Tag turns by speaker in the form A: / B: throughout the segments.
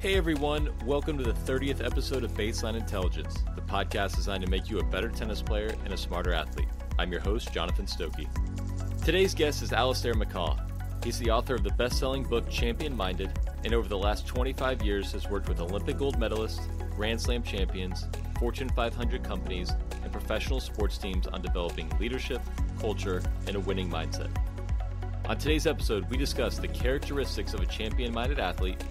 A: Hey everyone, welcome to the 30th episode of Baseline Intelligence, the podcast designed to make you a better tennis player and a smarter athlete. I'm your host, Jonathan Stokey. Today's guest is Allistair McCaw. He's the author of the best selling book Champion Minded, and over the last 25 years has worked with Olympic gold medalists, Grand Slam champions, Fortune 500 companies, and professional sports teams on developing leadership, culture, and a winning mindset. On today's episode, we discuss the characteristics of a champion minded athlete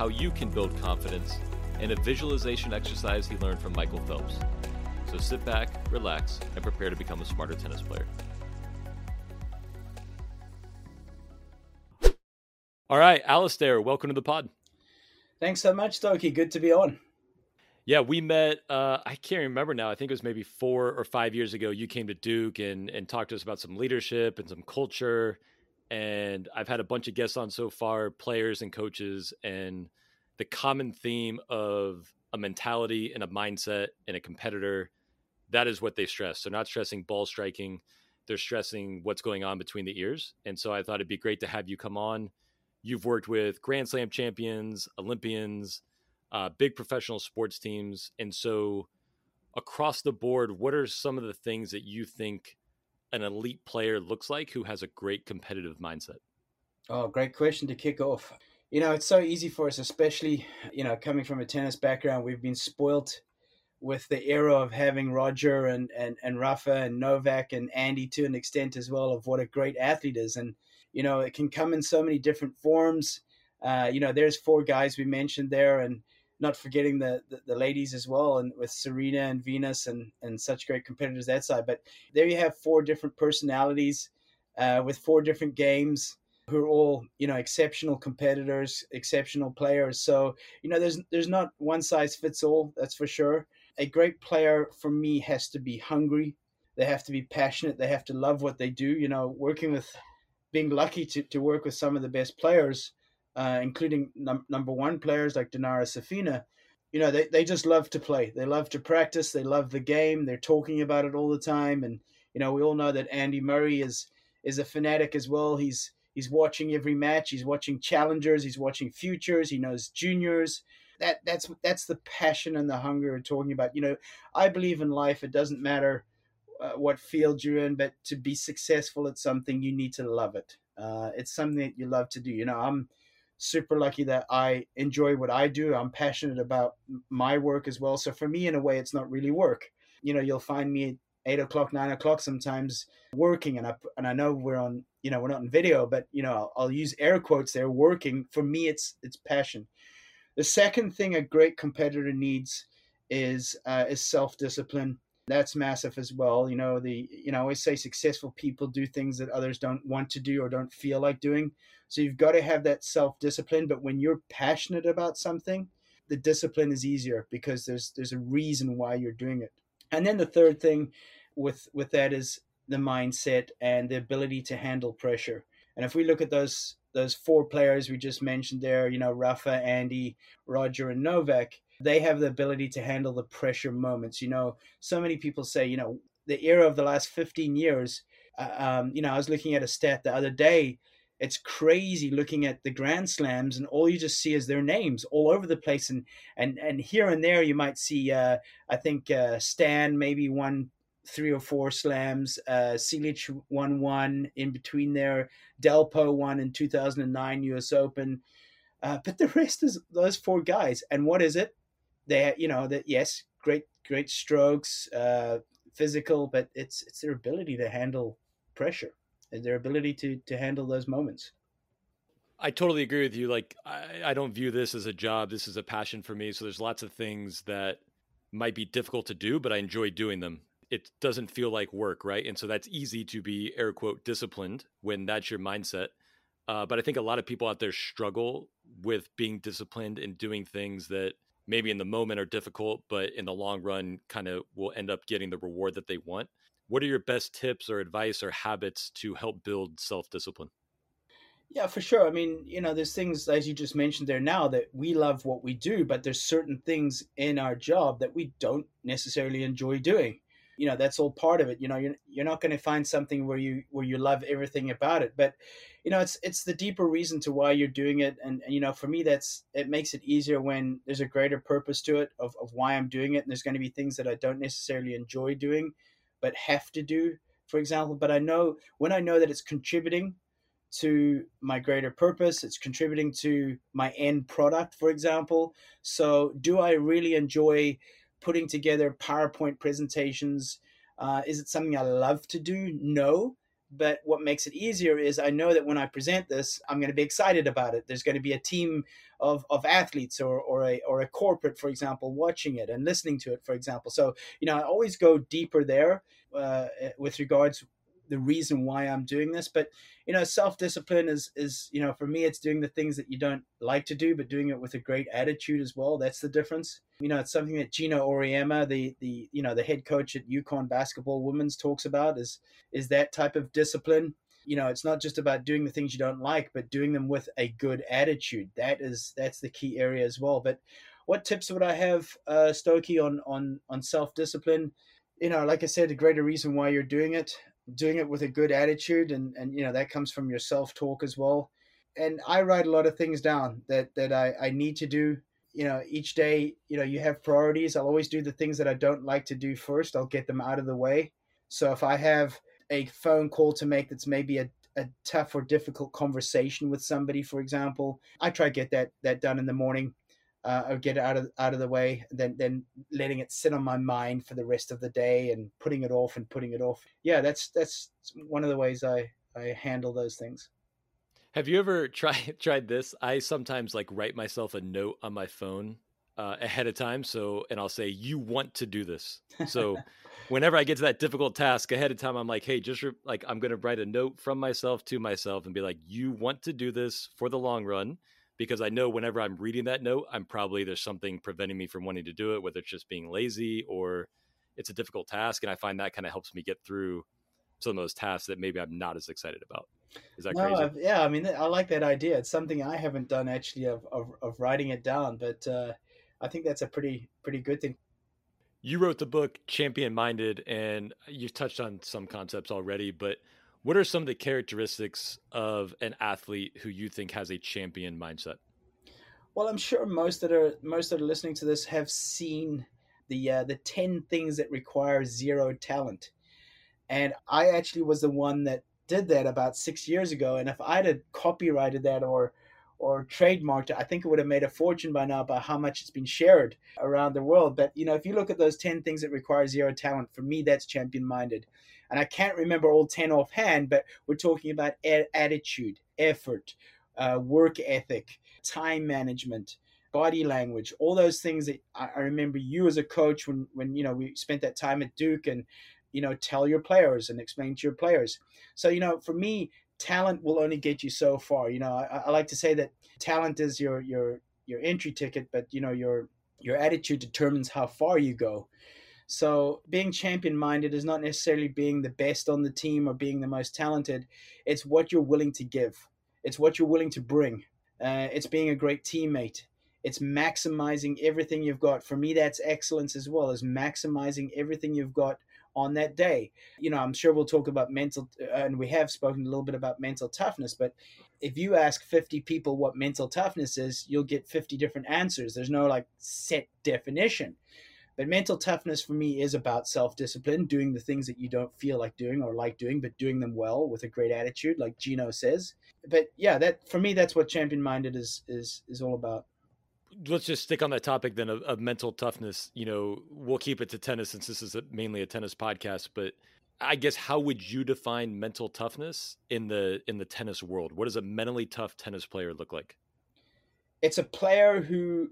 A: how you can build confidence, and a visualization exercise he learned from Michael Phelps. So sit back, relax, and prepare to become a smarter tennis player. All right, Allistair, welcome to the pod.
B: Thanks so much, Stokey. Good to be on.
A: Yeah, we met. Uh, I can't remember now. I think it was maybe four or five years ago. You came to Duke and and talked to us about some leadership and some culture and I've had a bunch of guests on so far, players and coaches, and the common theme of a mentality and a mindset and a competitor, that is what they stress. They're not stressing ball striking, they're stressing what's going on between the ears. And so I thought it'd be great to have you come on. You've worked with Grand Slam champions, Olympians, uh, big professional sports teams. And so across the board, what are some of the things that you think an elite player looks like who has a great competitive mindset?
B: Oh, great question to kick off. You know, it's so easy for us, especially, you know, coming from a tennis background, we've been spoilt with the era of having Roger and, and, and Rafa and Novak and Andy to an extent as well of what a great athlete is. And, you know, it can come in so many different forms. Uh, you know, there's four guys we mentioned there, and not forgetting the, the, the ladies as well, and with Serena and Venus and and such great competitors that side. But there you have four different personalities uh, with four different games who are all you know exceptional competitors, exceptional players. So you know there's there's not one size fits all. That's for sure. A great player for me has to be hungry. They have to be passionate. They have to love what they do. You know, working with being lucky to, to work with some of the best players uh, including num- number one players like Dinara Safina, you know, they, they just love to play. They love to practice. They love the game. They're talking about it all the time. And, you know, we all know that Andy Murray is is a fanatic as well. He's he's watching every match. He's watching challengers. He's watching futures. He knows juniors. That that's that's the passion and the hunger we're talking about. You know, I believe in life. It doesn't matter uh, what field you're in, but to be successful at something, you need to love it. Uh, it's something that you love to do. You know, I'm super lucky that I enjoy what I do. I'm passionate about my work as well. So for me, in a way, it's not really work. You know, you'll find me at eight o'clock, nine o'clock sometimes working, and I and I know we're on. You know, we're not in video, but you know, I'll, I'll use air quotes there. Working for me, it's it's passion. The second thing a great competitor needs is uh, is self discipline. That's massive as well. You know, the you know, I always say successful people do things that others don't want to do or don't feel like doing. So you've got to have that self discipline. But when you're passionate about something, the discipline is easier because there's there's a reason why you're doing it. And then the third thing with with that is the mindset and the ability to handle pressure. And if we look at those those four players we just mentioned there, you know, Rafa, Andy, Roger, and Novak, they have the ability to handle the pressure moments. You know, so many people say, you know, the era of the last 15 years, uh, um, you know, I was looking at a stat the other day. It's crazy looking at the grand slams and all you just see is their names all over the place. And and and here and there you might see uh, i think uh, stan maybe won three or four slams uh Cilic won one in between there. Delpo won in 2009 us open. Uh, but the rest is those four guys. And what is it they you know that yes great great strokes uh physical but it's it's their ability to handle pressure and their ability to to handle those moments.
A: I totally agree with you. Like, I, I don't view this as a job. This is a passion for me. So there's lots of things that might be difficult to do, but I enjoy doing them. It doesn't feel like work, right? And so that's easy to be air quote disciplined when that's your mindset. Uh, but I think a lot of people out there struggle with being disciplined and doing things that maybe in the moment are difficult, but in the long run kind of will end up getting the reward that they want what are your best tips or advice or habits to help build self discipline?
B: Yeah, for sure. I mean, you know, there's things as you just mentioned there now that we love what we do, but there's certain things in our job that we don't necessarily enjoy doing. You know that's all part of it you know you're, you're not going to find something where you where you love everything about it but you know it's it's the deeper reason to why you're doing it and, and you know for me that's it makes it easier when there's a greater purpose to it of, of why i'm doing it and there's going to be things that i don't necessarily enjoy doing but have to do for example but i know when i know that it's contributing to my greater purpose it's contributing to my end product for example so do i really enjoy putting together powerpoint presentations uh, is it something i love to do? No. But what makes it easier is i know that when i present this i'm going to be excited about it. There's going to be a team of, of athletes or, or a or a corporate for example watching it and listening to it for example. So you know i always go deeper there uh, with regards the reason why I'm doing this. But you know, self discipline is is you know for me, it's doing the things that you don't like to do, but doing it with a great attitude as well. That's the difference. You know, it's something that Geno Auriemma, the the you know the head coach at UConn basketball women's, talks about is is that type of discipline. You know, it's not just about doing the things you don't like, but doing them with a good attitude. That is that's the key area as well. But what tips would I have, uh, Stokey, on on on self discipline? You know, like I said, the greater reason why you're doing it doing it with a good attitude and and you know that comes from your self talk as well. And i write a lot of things down that that i i need to do you know each day you know you have priorities. I'll always do the things that i don't like to do first. I'll get them out of the way. So if i have a phone call to make that's maybe a, a tough or difficult conversation with somebody for example i try to get that that done in the morning uh, or get it out of out of the way, then then letting it sit on my mind for the rest of the day and putting it off and putting it off. Yeah, that's that's one of the ways I I handle those things.
A: Have you ever tried tried this? I sometimes like write myself a note on my phone uh, ahead of time. So, and I'll say, "You want to do this." So, whenever I get to that difficult task ahead of time, I'm like, "Hey, just re- like I'm going to write a note from myself to myself and be like, you want to do this for the long run." Because I know whenever I'm reading that note, I'm probably there's something preventing me from wanting to do it, whether it's just being lazy or it's a difficult task. And I find that kind of helps me get through some of those tasks that maybe I'm not as excited about. Is that no, crazy?
B: Yeah, I mean, I like that idea. It's something I haven't done actually of, of, of writing it down, but uh, I think that's a pretty, pretty good thing.
A: You wrote the book Champion Minded, and you've touched on some concepts already, but what are some of the characteristics of an athlete who you think has a champion mindset?
B: Well, I'm sure most that are most that are listening to this have seen the uh, the ten things that require zero talent, and I actually was the one that did that about six years ago. And if I'd have copyrighted that or or trademarked I think it would have made a fortune by now by how much it's been shared around the world. But you know, if you look at those ten things that require zero talent, for me, that's champion minded and I can't remember all 10 offhand, but we're talking about attitude, effort, uh, work ethic, time management, body language, all those things that I, I remember you as a coach when, when, you know, we spent that time at Duke and, you know, tell your players and explain to your players. So, you know, for me, talent will only get you so far. You know, I, I like to say that talent is your, your, your entry ticket, but you know, your, your attitude determines how far you go. So being champion minded is not necessarily being the best on the team or being the most talented. It's what you're willing to give. It's what you're willing to bring. Uh, it's being a great teammate. It's maximizing everything you've got. For me, that's excellence as well as maximizing everything you've got on that day. You know, I'm sure we'll talk about mental, uh, and we have spoken a little bit about mental toughness, but if you ask 50 people what mental toughness is, you'll get 50 different answers. There's no like set definition. But mental toughness for me is about self discipline, doing the things that you don't feel like doing or like doing, but doing them well with a great attitude, like Geno says. But yeah, that for me, that's what champion minded is is is all about.
A: Let's just stick on that topic then of, of mental toughness. You know, we'll keep it to tennis since this is a, mainly a tennis podcast, but I guess how would you define mental toughness in the in the tennis world? What does a mentally tough tennis player look like?
B: It's a player who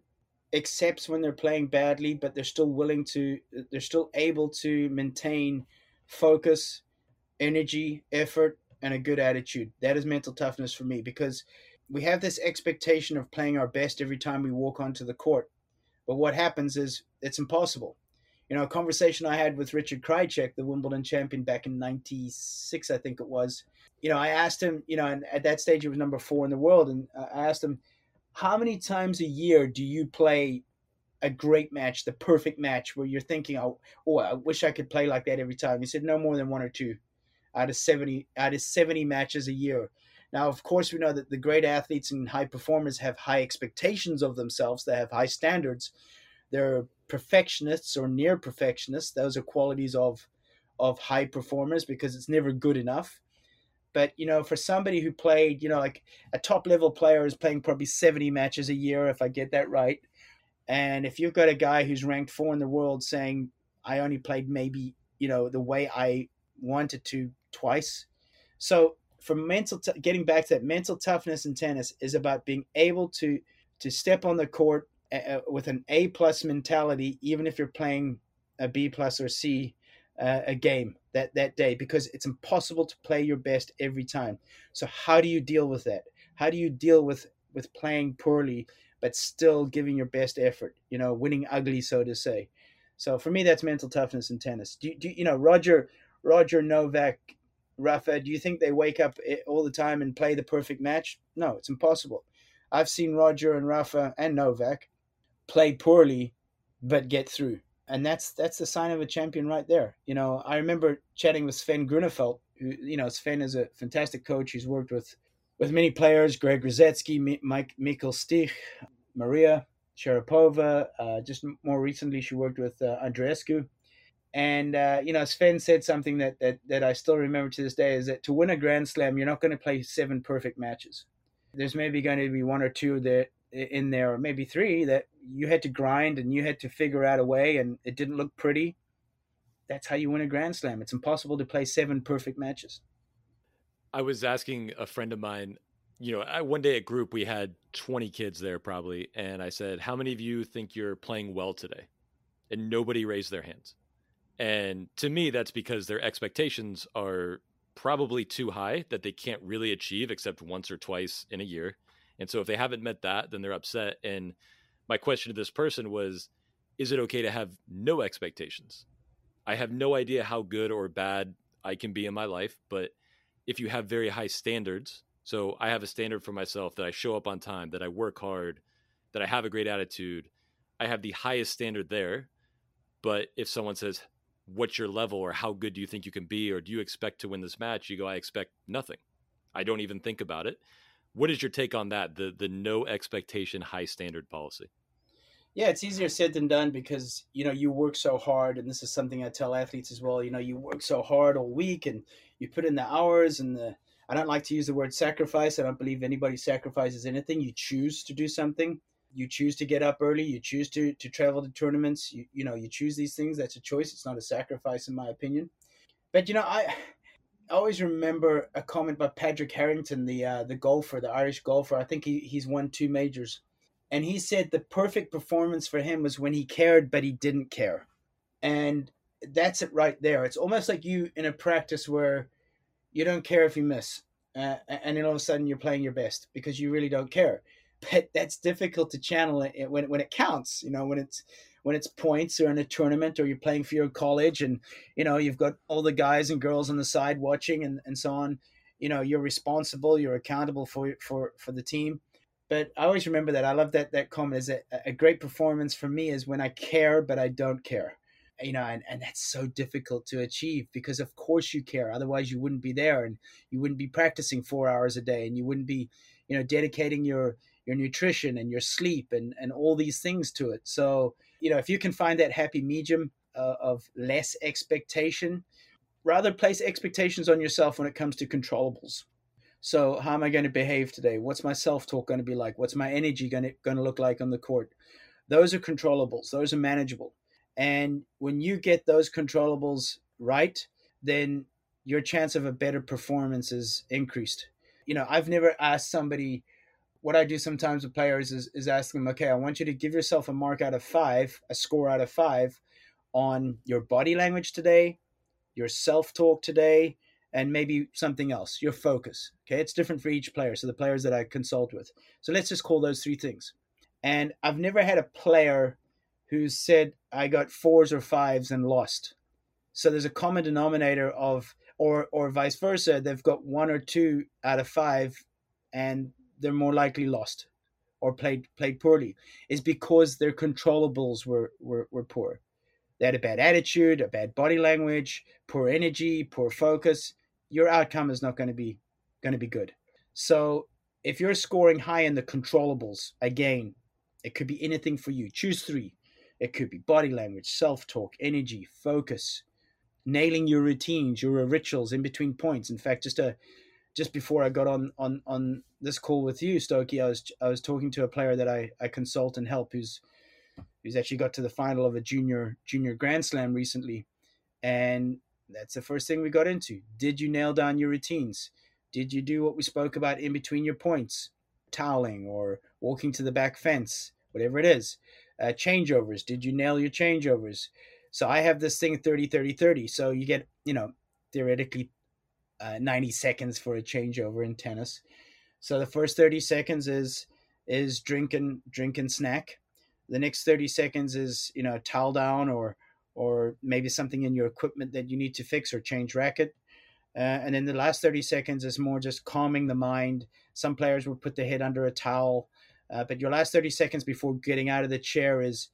B: accepts when they're playing badly, but they're still willing to, they're still able to maintain focus, energy, effort, and a good attitude. That is mental toughness for me because we have this expectation of playing our best every time we walk onto the court. But what happens is it's impossible. You know, a conversation I had with Richard Krajicek, the Wimbledon champion back in 96, I think it was. You know, I asked him, you know, and at that stage he was number four in the world. And I asked him, how many times a year do you play a great match, the perfect match where you're thinking, oh, oh, I wish I could play like that every time. He said no more than one or two out of 70 out of 70 matches a year. Now, of course, we know that the great athletes and high performers have high expectations of themselves. They have high standards. They're perfectionists or near perfectionists. Those are qualities of of high performers because it's never good enough. But you know, for somebody who played, you know, like a top level player is playing probably 70 matches a year, if I get that right. And if you've got a guy who's ranked four in the world saying, I only played maybe, you know, the way I wanted to twice. So for mental, t- getting back to that mental toughness in tennis is about being able to to step on the court with an A plus mentality, even if you're playing a B plus or C uh, a game that that day, because it's impossible to play your best every time. So how do you deal with that? How do you deal with with playing poorly but still giving your best effort? You know, winning ugly, so to say. So for me, that's mental toughness in tennis. Do, do you know Roger Roger Novak Rafa, do you think they wake up all the time and play the perfect match? No, it's impossible. I've seen Roger and Rafa and Novak play poorly but get through. And that's that's the sign of a champion right there. You know, I remember chatting with Sven Groeneveld, who you know, Sven is a fantastic coach. He's worked with with many players, Greg Rusedski, Mike Mikkel Stich, Maria Sharapova. Uh, just more recently, she worked with uh, Andreescu and uh, you know, Sven said something that, that that I still remember to this day is that to win a Grand Slam, you're not going to play seven perfect matches. There's maybe going to be one or two that in there, or maybe three that you had to grind and you had to figure out a way, and it didn't look pretty. That's how you win a Grand Slam. It's impossible to play seven perfect matches.
A: I was asking a friend of mine, you know, I, one day at group we had 20 kids there probably, and I said, "How many of you think you're playing well today?" And nobody raised their hands and to me, that's because their expectations are probably too high that they can't really achieve except once or twice in a year. And so if they haven't met that, then they're upset. And my question to this person was Is it okay to have no expectations? I have no idea how good or bad I can be in my life, but if you have very high standards, so I have a standard for myself that I show up on time, that I work hard, that I have a great attitude, I have the highest standard there. But if someone says, what's your level or how good do you think you can be or do you expect to win this match? You go, I expect nothing. I don't even think about it. What is your take on that? The the no expectation, high standard policy.
B: Yeah, it's easier said than done because you know you work so hard, and this is something I tell athletes as well. You know, you work so hard all week, and you put in the hours and the. I don't like to use the word sacrifice. I don't believe anybody sacrifices anything. You choose to do something, you choose to get up early you choose to to travel to tournaments you, you know you choose these things that's a choice it's not a sacrifice in my opinion but you know i I always remember a comment by Patrick Harrington, the uh, the golfer, the Irish golfer. I think he, he's won two majors, and he said the perfect performance for him was when he cared but he didn't care, and that's it right there. It's almost like you in a practice where you don't care if you miss, uh, and then all of a sudden you're playing your best because you really don't care but that's difficult to channel it when when it counts. You know, when it's when it's points or in a tournament or you're playing for your college and you know you've got all the guys and girls on the side watching and, and so on you know you're responsible you're accountable for for for the team. But i always remember that. I love that that comment. Is a, a great performance for me is when i care but i don't care you know and, and that's so difficult to achieve because of course you care. Otherwise you wouldn't be there and you wouldn't be practicing four hours a day and you wouldn't be you know dedicating your your nutrition and your sleep and and all these things to it. So you know if you can find that happy medium uh, of less expectation rather place expectations on yourself when it comes to controllables. So how am i going to behave today? What's my self-talk going to be like? What's my energy going to, going to look like on the court? Those are controllables. Those are manageable. And when you get those controllables right then your chance of a better performance is increased. You know i've never asked somebody what I do sometimes with players is, is ask them, okay, I want you to give yourself a mark out of five, a score out of five on your body language today, your self talk today, and maybe something else, your focus. Okay, it's different for each player. So the players that I consult with. So let's just call those three things. And I've never had a player who said I got fours or fives and lost. So there's a common denominator of, or or vice versa. They've got one or two out of five, and they're more likely lost. or played played poorly is because their controllables were, were, were poor. They had a bad attitude, a bad body language, poor energy, poor focus. Your outcome is not going to be going to be good. So if you're scoring high in the controllables, again, it could be anything for you. Choose three. It could be body language, self talk, energy, focus, nailing your routines, your rituals in between points. In fact, just a just before I got on on on this call with you, Stokey, I was I was talking to a player that I I consult and help who's who's actually got to the final of a junior junior Grand Slam recently, and that's the first thing we got into. Did you nail down your routines? Did you do what we spoke about in between your points, toweling or walking to the back fence, whatever it is? Uh, changeovers. Did you nail your changeovers? So I have this thing 30 30 30. So you get, you know, theoretically uh, 90 seconds for a changeover in tennis. So the first 30 seconds is is drink and drink and snack. The next 30 seconds is, you know, towel down or or maybe something in your equipment that you need to fix or change racket. Uh, and then the last 30 seconds is more just calming the mind. Some players will put their head under a towel, uh, but your last 30 seconds before getting out of the chair is,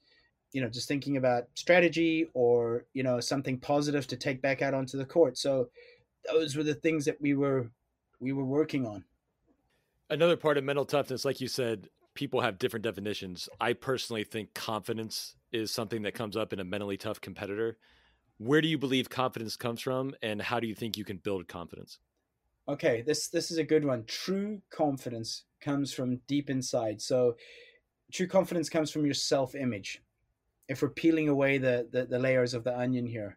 B: you know, just thinking about strategy or, you know, something positive to take back out onto the court. So those were the things that we were we were working on.
A: Another part of mental toughness, like you said, people have different definitions. I personally think confidence is something that comes up in a mentally tough competitor. Where do you believe confidence comes from, and how do you think you can build confidence?
B: Okay, this this is a good one. True confidence comes from deep inside. So, true confidence comes from your self image. If we're peeling away the, the, the layers of the onion here,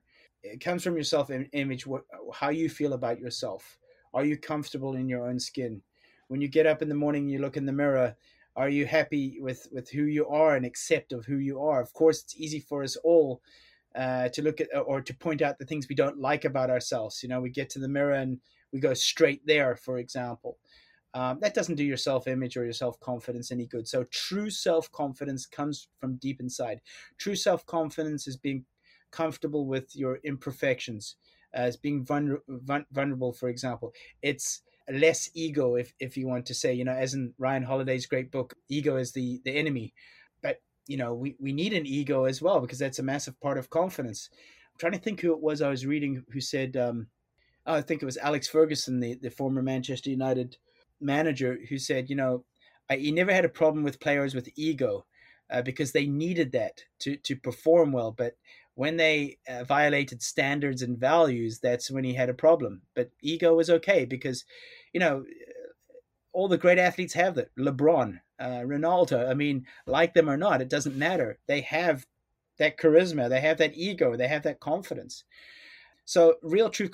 B: it comes from your self image. What how you feel about yourself. Are you comfortable in your own skin? When you get up in the morning, and you look in the mirror. Are you happy with with who you are and accept of who you are? Of course, it's easy for us all uh, to look at or to point out the things we don't like about ourselves. You know, we get to the mirror and we go straight there, for example. Um, that doesn't do your self image or your self confidence any good. So, true self confidence comes from deep inside. True self confidence is being comfortable with your imperfections, as being vulner- vulnerable, for example. It's less ego, if, if you want to say, you know, as in Ryan Holiday's great book, Ego is the, the Enemy. But, you know, we, we need an ego as well because that's a massive part of confidence. I'm trying to think who it was I was reading who said, um, oh, I think it was Alex Ferguson, the, the former Manchester United manager, who said, you know, I, he never had a problem with players with ego uh, because they needed that to, to perform well. But when they uh, violated standards and values, that's when he had a problem. But ego was okay because, you know, all the great athletes have that. LeBron, uh, Ronaldo, I mean, like them or not, it doesn't matter. They have that charisma, they have that ego, they have that confidence. So, real true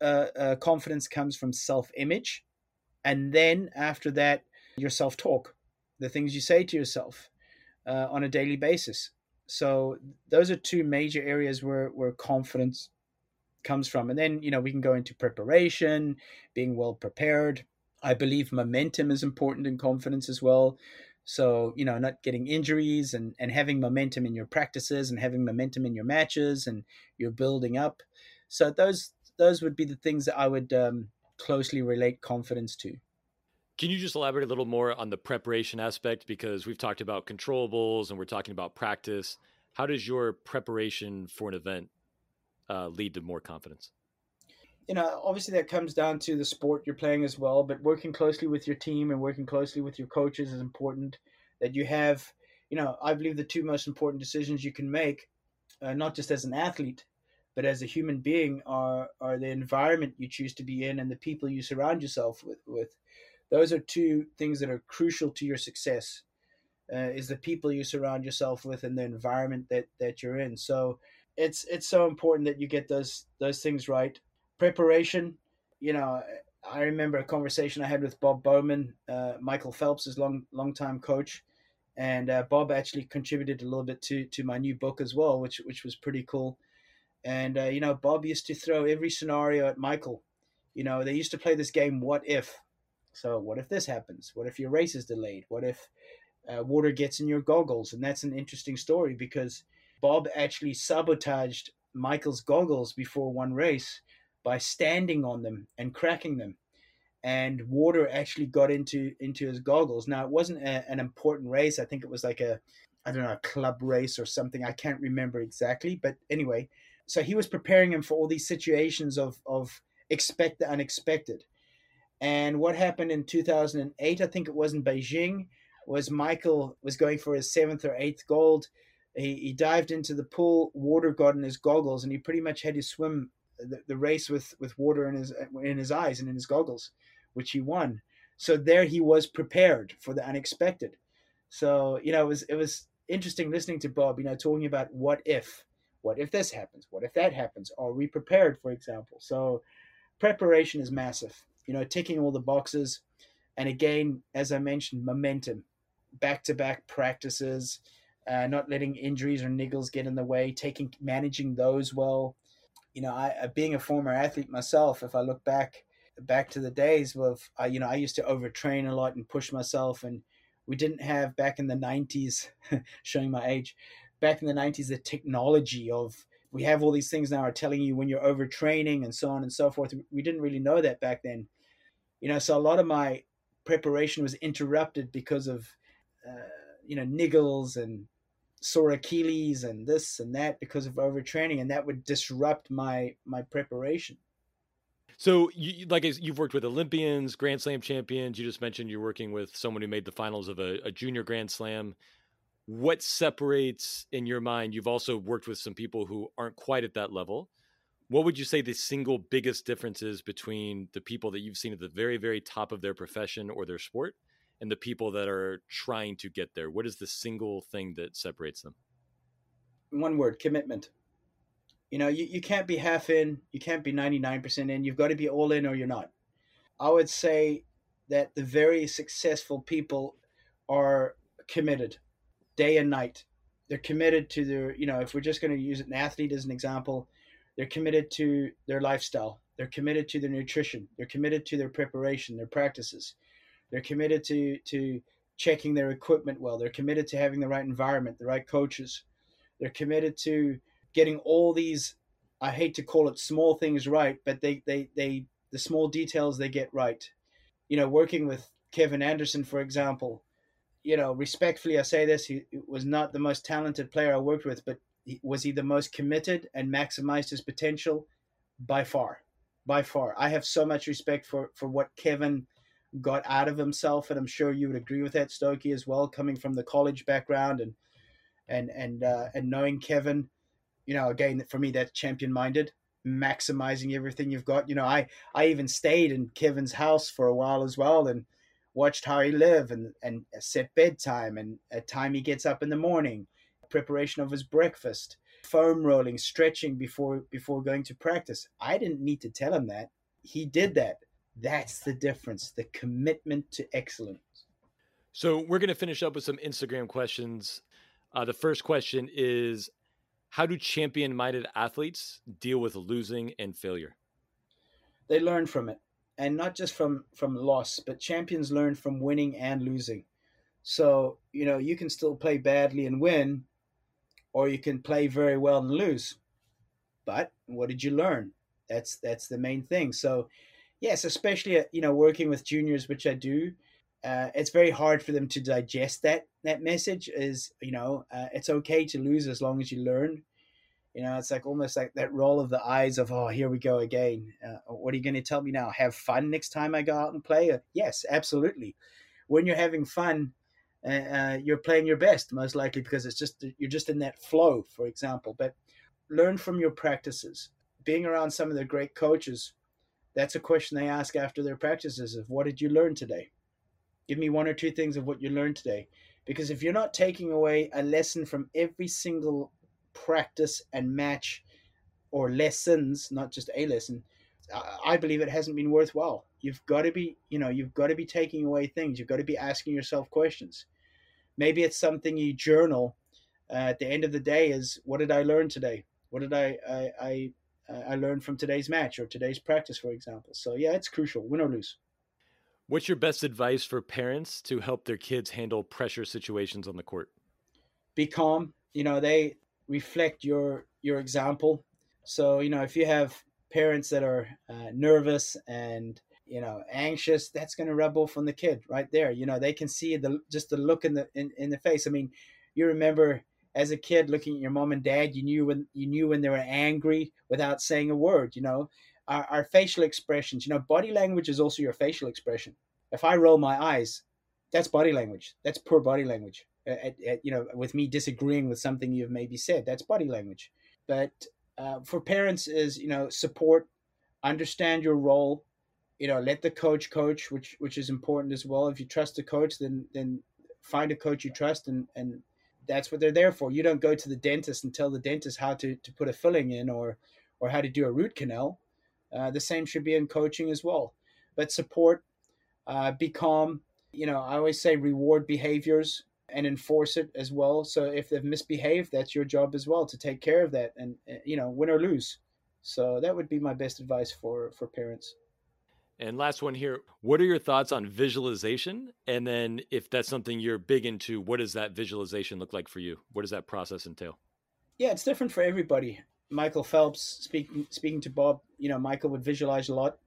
B: uh, uh, confidence comes from self image. And then after that, your self talk, the things you say to yourself uh, on a daily basis. So those are two major areas where where confidence comes from. And then, you know, we can go into preparation, being well prepared. I believe momentum is important in confidence as well. So, you know, not getting injuries and, and having momentum in your practices and having momentum in your matches and you're building up. So those those would be the things that I would um, closely relate confidence to.
A: Can you just elaborate a little more on the preparation aspect? Because we've talked about controllables and we're talking about practice. How does your preparation for an event uh, lead to more confidence?
B: You know, obviously that comes down to the sport you're playing as well, but working closely with your team and working closely with your coaches is important. That you have, you know, I believe the two most important decisions you can make, uh, not just as an athlete, but as a human being, are are the environment you choose to be in and the people you surround yourself with. with those are two things that are crucial to your success uh, is the people you surround yourself with and the environment that that you're in. So it's it's so important that you get those those things right. Preparation you know i remember a conversation i had with bob bowman uh, michael phelps' long long time coach. And uh, bob actually contributed a little bit to to my new book as well which which was pretty cool. And uh, you know bob used to throw every scenario at michael. You know they used to play this game what if so what if this happens? What if your race is delayed? What if uh, water gets in your goggles? And that's an interesting story because Bob actually sabotaged Michael's goggles before one race by standing on them and cracking them. and water actually got into into his goggles. Now it wasn't a, an important race. I think it was like a I don't know a club race or something. I can't remember exactly, but anyway, so he was preparing him for all these situations of of expect the unexpected. And what happened in 2008, I think it was in Beijing, was Michael was going for his seventh or eighth gold. He, he dived into the pool, water got in his goggles, and he pretty much had to swim the, the race with, with water in his in his eyes and in his goggles, which he won. So there he was prepared for the unexpected. So you know it was it was interesting listening to Bob, you know, talking about what if, what if this happens, what if that happens, are we prepared, for example? So preparation is massive you know, ticking all the boxes. And again, as I mentioned, momentum, back to back practices, uh, not letting injuries or niggles get in the way, taking managing those well. You know, I uh, being a former athlete myself, if I look back back to the days of, uh, you know, I used to overtrain a lot and push myself, and we didn't have back in the '90s, showing my age, back in the '90s, the technology of we have all these things now are telling you when you're overtraining and so on and so forth. We didn't really know that back then you know so a lot of my preparation was interrupted because of uh, you know niggles and sore achilles and this and that because of overtraining and that would disrupt my my preparation.
A: So you like you've worked with olympians grand slam champions you just mentioned you're working with someone who made the finals of a, a junior grand slam. What separates in your mind you've also worked with some people who aren't quite at that level what would you say the single biggest difference is between the people that you've seen at the very very top of their profession or their sport and the people that are trying to get there? What is the single thing that separates them?
B: One word commitment. You know you, you can't be half in you can't be 99% in you've got to be all in or you're not. I would say that the very successful people are committed day and night. They're committed to their you know if we're just going to use an athlete as an example they're committed to their lifestyle. They're committed to their nutrition. They're committed to their preparation, their practices. They're committed to to checking their equipment well. They're committed to having the right environment, the right coaches. They're committed to getting all these I hate to call it small things right, but they they they the small details they get right. You know, working with Kevin Anderson, for example, you know, respectfully, I say this, he was not the most talented player I worked with, but was he the most committed and maximized his potential? By far, by far. I have so much respect for for what Kevin got out of himself, and I'm sure you would agree with that, Stokey, as well, coming from the college background and and and uh, and knowing Kevin. You know, again, for me, that's champion minded, maximizing everything you've got. You know, I I even stayed in Kevin's house for a while as well, and watched how he lived and and set bedtime and at time he gets up in the morning preparation of his breakfast, foam rolling, stretching before before going to practice. I didn't need to tell him that. He did that. That's the difference, the commitment to excellence.
A: So we're going to finish up with some Instagram questions. Uh, the first question is How do champion minded athletes deal with losing and failure?
B: They learn from it. And not just from, from loss, but champions learn from winning and losing. So, you know, you can still play badly and win, or you can play very well and lose. But what did you learn? That's that's the main thing. So, yes, especially uh, you know working with juniors, which I do, uh, it's very hard for them to digest that that message. Is you know uh, it's okay to lose as long as you learn. You know, it's like almost like that roll of the eyes of, oh, here we go again. Uh, what are you going to tell me now? Have fun next time I go out and play? Uh, yes, absolutely. When you're having fun, uh, you're playing your best most likely because it's just you're just in that flow for example. But learn from your practices. Being around some of the great coaches that's a question they ask after their practices of what did you learn today? Give me one or two things of what you learned today. Because if you're not taking away a lesson from every single practice and match or lessons not just a lesson i believe it hasn't been worthwhile you've got to be you know you've got to be taking away things you've got to be asking yourself questions maybe it's something you journal uh, at the end of the day is what did I learn today? What did I, I, I, I learned from today's match or today's practice, for example. So yeah, it's crucial, win or lose.
A: What's your best advice for parents to help their kids handle pressure situations on the court?
B: Be calm. You know, they reflect your your example. So you know, if you have parents that are uh, nervous and you know anxious that's going to rub off on the kid right there. You know they can see the just the look in the in, in the face. I mean you remember as a kid looking at your mom and dad you knew when you knew when they were angry without saying a word you know? Our, our facial expressions you know body language is also your facial expression. If i roll my eyes that's body language. That's poor body language. At, at, you know with me disagreeing with something you've maybe said that's body language. But uh, for parents is you know support understand your role you know let the coach coach which which is important as well. If you trust the coach then then find a coach you trust and and that's what they're there for. You don't go to the dentist and tell the dentist how to to put a filling in or or how to do a root canal. Uh, the same should be in coaching as well. But support uh, be calm. You know i always say reward behaviors and enforce it as well. So if they've misbehaved that's your job as well to take care of that and uh, you know win or lose. So that would be my best advice for for parents
A: and last one here. What are your thoughts on visualization? And then, if that's something you're big into, what does that visualization look like for you? What does that process entail?
B: Yeah, it's different for everybody. Michael Phelps, speaking speaking to Bob, you know, Michael would visualize a lot.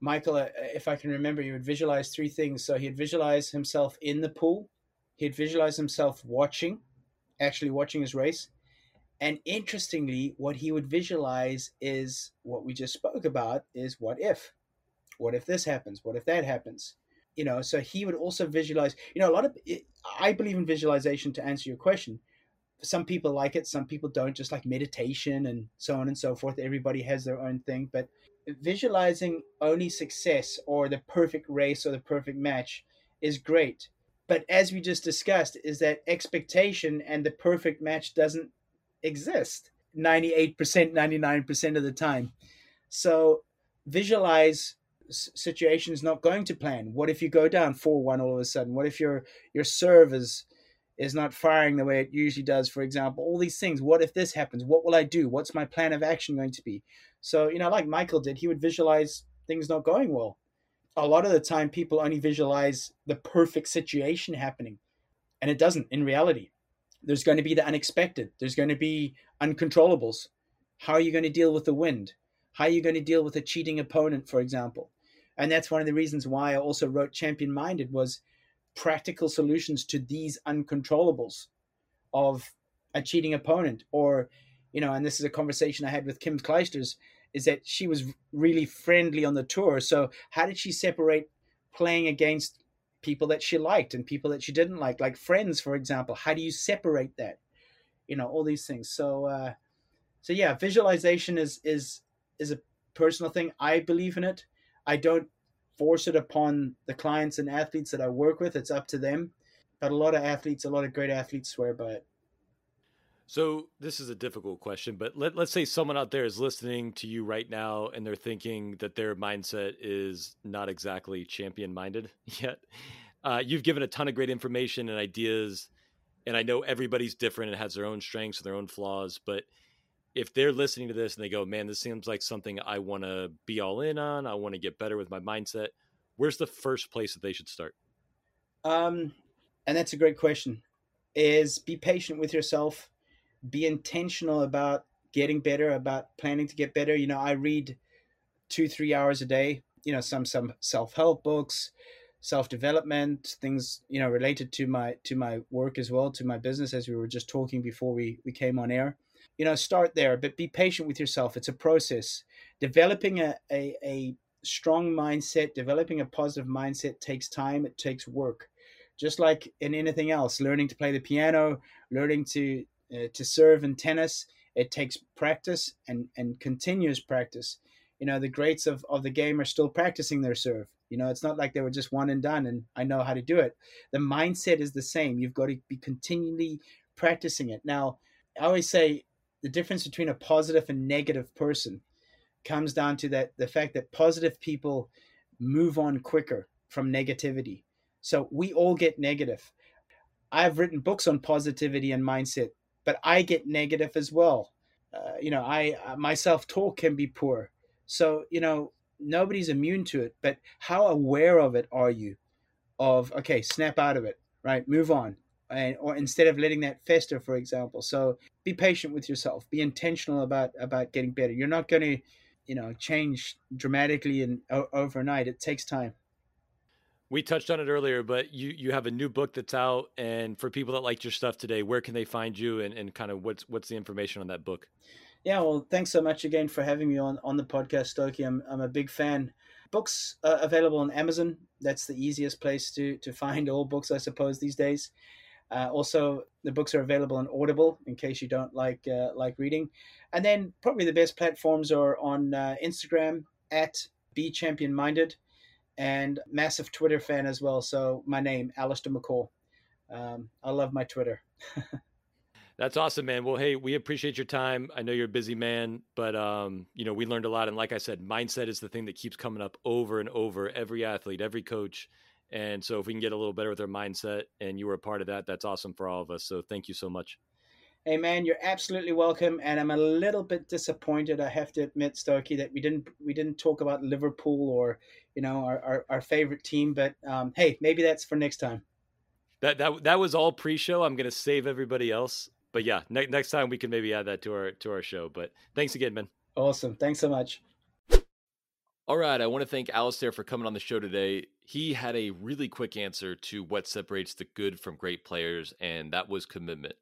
B: Michael, uh, if I can remember, he would visualize three things. So he'd visualize himself in the pool, he'd visualize himself watching, actually watching his race. And interestingly, what he would visualize is what we just spoke about is what if what if this happens? What if that happens? You know, so he would also visualize. You know, a lot of I believe in visualization to answer your question. Some people like it, some people don't, just like meditation and so on and so forth. Everybody has their own thing, but visualizing only success or the perfect race or the perfect match is great. But as we just discussed, is that expectation and the perfect match doesn't exist 98%, 99% of the time. So visualize situation is not going to plan? What if you go down four one all of a sudden? What if your your serve is is not firing the way it usually does? For example, all these things. What if this happens? What will I do? What's my plan of action going to be? So you know, like Michael did, he would visualize things not going well. A lot of the time, people only visualize the perfect situation happening, and it doesn't in reality. There's going to be the unexpected. There's going to be uncontrollables. How are you going to deal with the wind? How are you going to deal with a cheating opponent, for example? And that's one of the reasons why I also wrote Champion Minded was practical solutions to these uncontrollables of a cheating opponent. Or you know and this is a conversation I had with Kim Clijsters is that she was really friendly on the tour. So how did she separate playing against people that she liked and people that she didn't like? Like friends for example. How do you separate that? You know all these things. So uh so yeah visualization is is is a personal thing. I believe in it I don't force it upon the clients and athletes that I work with. It's up to them. But a lot of athletes, a lot of great athletes swear by it.
A: So this is a difficult question, but let, let's say someone out there is listening to you right now and they're thinking that their mindset is not exactly champion minded yet. Uh, you've given a ton of great information and ideas, and I know everybody's different and has their own strengths and their own flaws, but if they're listening to this and they go, man, this seems like something I want to be all in on, I want to get better with my mindset, where's the first place that they should start?
B: Um, and that's a great question. Is be patient with yourself, be intentional about getting better, about planning to get better. You know, I read two, three hours a day. You know, some some self help books, self development things. You know, related to my to my work as well, to my business, as we were just talking before we we came on air you know start there but be patient with yourself. It's a process. Developing a, a, a strong mindset developing a positive mindset takes time it takes work. Just like in anything else learning to play the piano learning to uh, to serve in tennis it takes practice and and continuous practice. You know the greats of, of the game are still practicing their serve. You know it's not like they were just one and done and i know how to do it. The mindset is the same. You've got to be continually practicing it. Now i always say the difference between a positive and negative person comes down to that the fact that positive people move on quicker from negativity. So we all get negative. I've written books on positivity and mindset, but I get negative as well. Uh, you know, I uh, my self talk can be poor. So you know, nobody's immune to it. But how aware of it are you? Of okay, snap out of it, right? Move on and or instead of letting that fester for example so be patient with yourself be intentional about about getting better you're not going to you know change dramatically and o- overnight. It takes time.
A: We touched on it earlier, but you you have a new book that's out, and for people that liked your stuff today, where can they find you, and, and kind of what's what's the information on that book?
B: Yeah, well, thanks so much again for having me on on the podcast, Stokey. I'm I'm a big fan. Books are available on Amazon. That's the easiest place to to find all books, I suppose, these days. Uh, also, the books are available on Audible in case you don't like uh, like reading. And then probably the best platforms are on uh, Instagram at Be Champion Minded, and massive Twitter fan as well. So my name, Allistair McCaw. Um, I love my Twitter.
A: That's awesome, man. Well, hey, we appreciate your time. I know you're a busy man, but um, you know, we learned a lot. And like I said, mindset is the thing that keeps coming up over and over. Every athlete, every coach. And so if we can get a little better with our mindset and you were a part of that, that's awesome for all of us. So thank you so much.
B: Hey man, you're absolutely welcome. And I'm a little bit disappointed, I have to admit, Stokey, that we didn't we didn't talk about Liverpool or, you know, our, our, our favorite team. But um, hey, maybe that's for next time.
A: That that that was all pre-show. I'm gonna save everybody else but yeah, ne- next time we can maybe add that to our to our show. But thanks again, man.
B: Awesome. Thanks so much.
A: All right, I want to thank Allistair for coming on the show today. He had a really quick answer to what separates the good from great players, and that was commitment.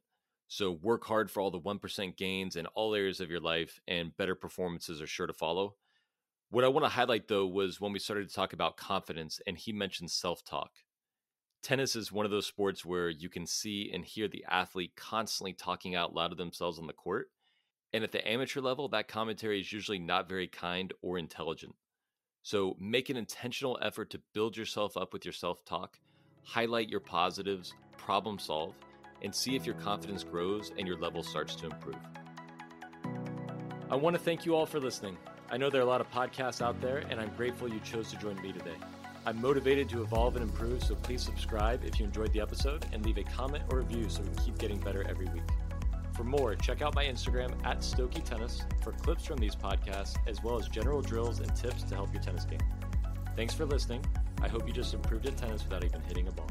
A: So work hard for all the 1% gains in all areas of your life, and better performances are sure to follow. What I want to highlight, though, was when we started to talk about confidence, and he mentioned self talk tennis is one of those sports where you can see and hear the athlete constantly talking out loud to themselves on the court. And at the amateur level, that commentary is usually not very kind or intelligent. So make an intentional effort to build yourself up with your self talk, highlight your positives, problem solve, and see if your confidence grows and your level starts to improve. I want to thank you all for listening. I know there are a lot of podcasts out there, and I'm grateful you chose to join me today. I'm motivated to evolve and improve, so please subscribe if you enjoyed the episode and leave a comment or review so we can keep getting better every week. For more, check out my Instagram at Stokey Tennis for clips from these podcasts, as well as general drills and tips to help your tennis game. Thanks for listening. I hope you just improved at tennis without even hitting a ball.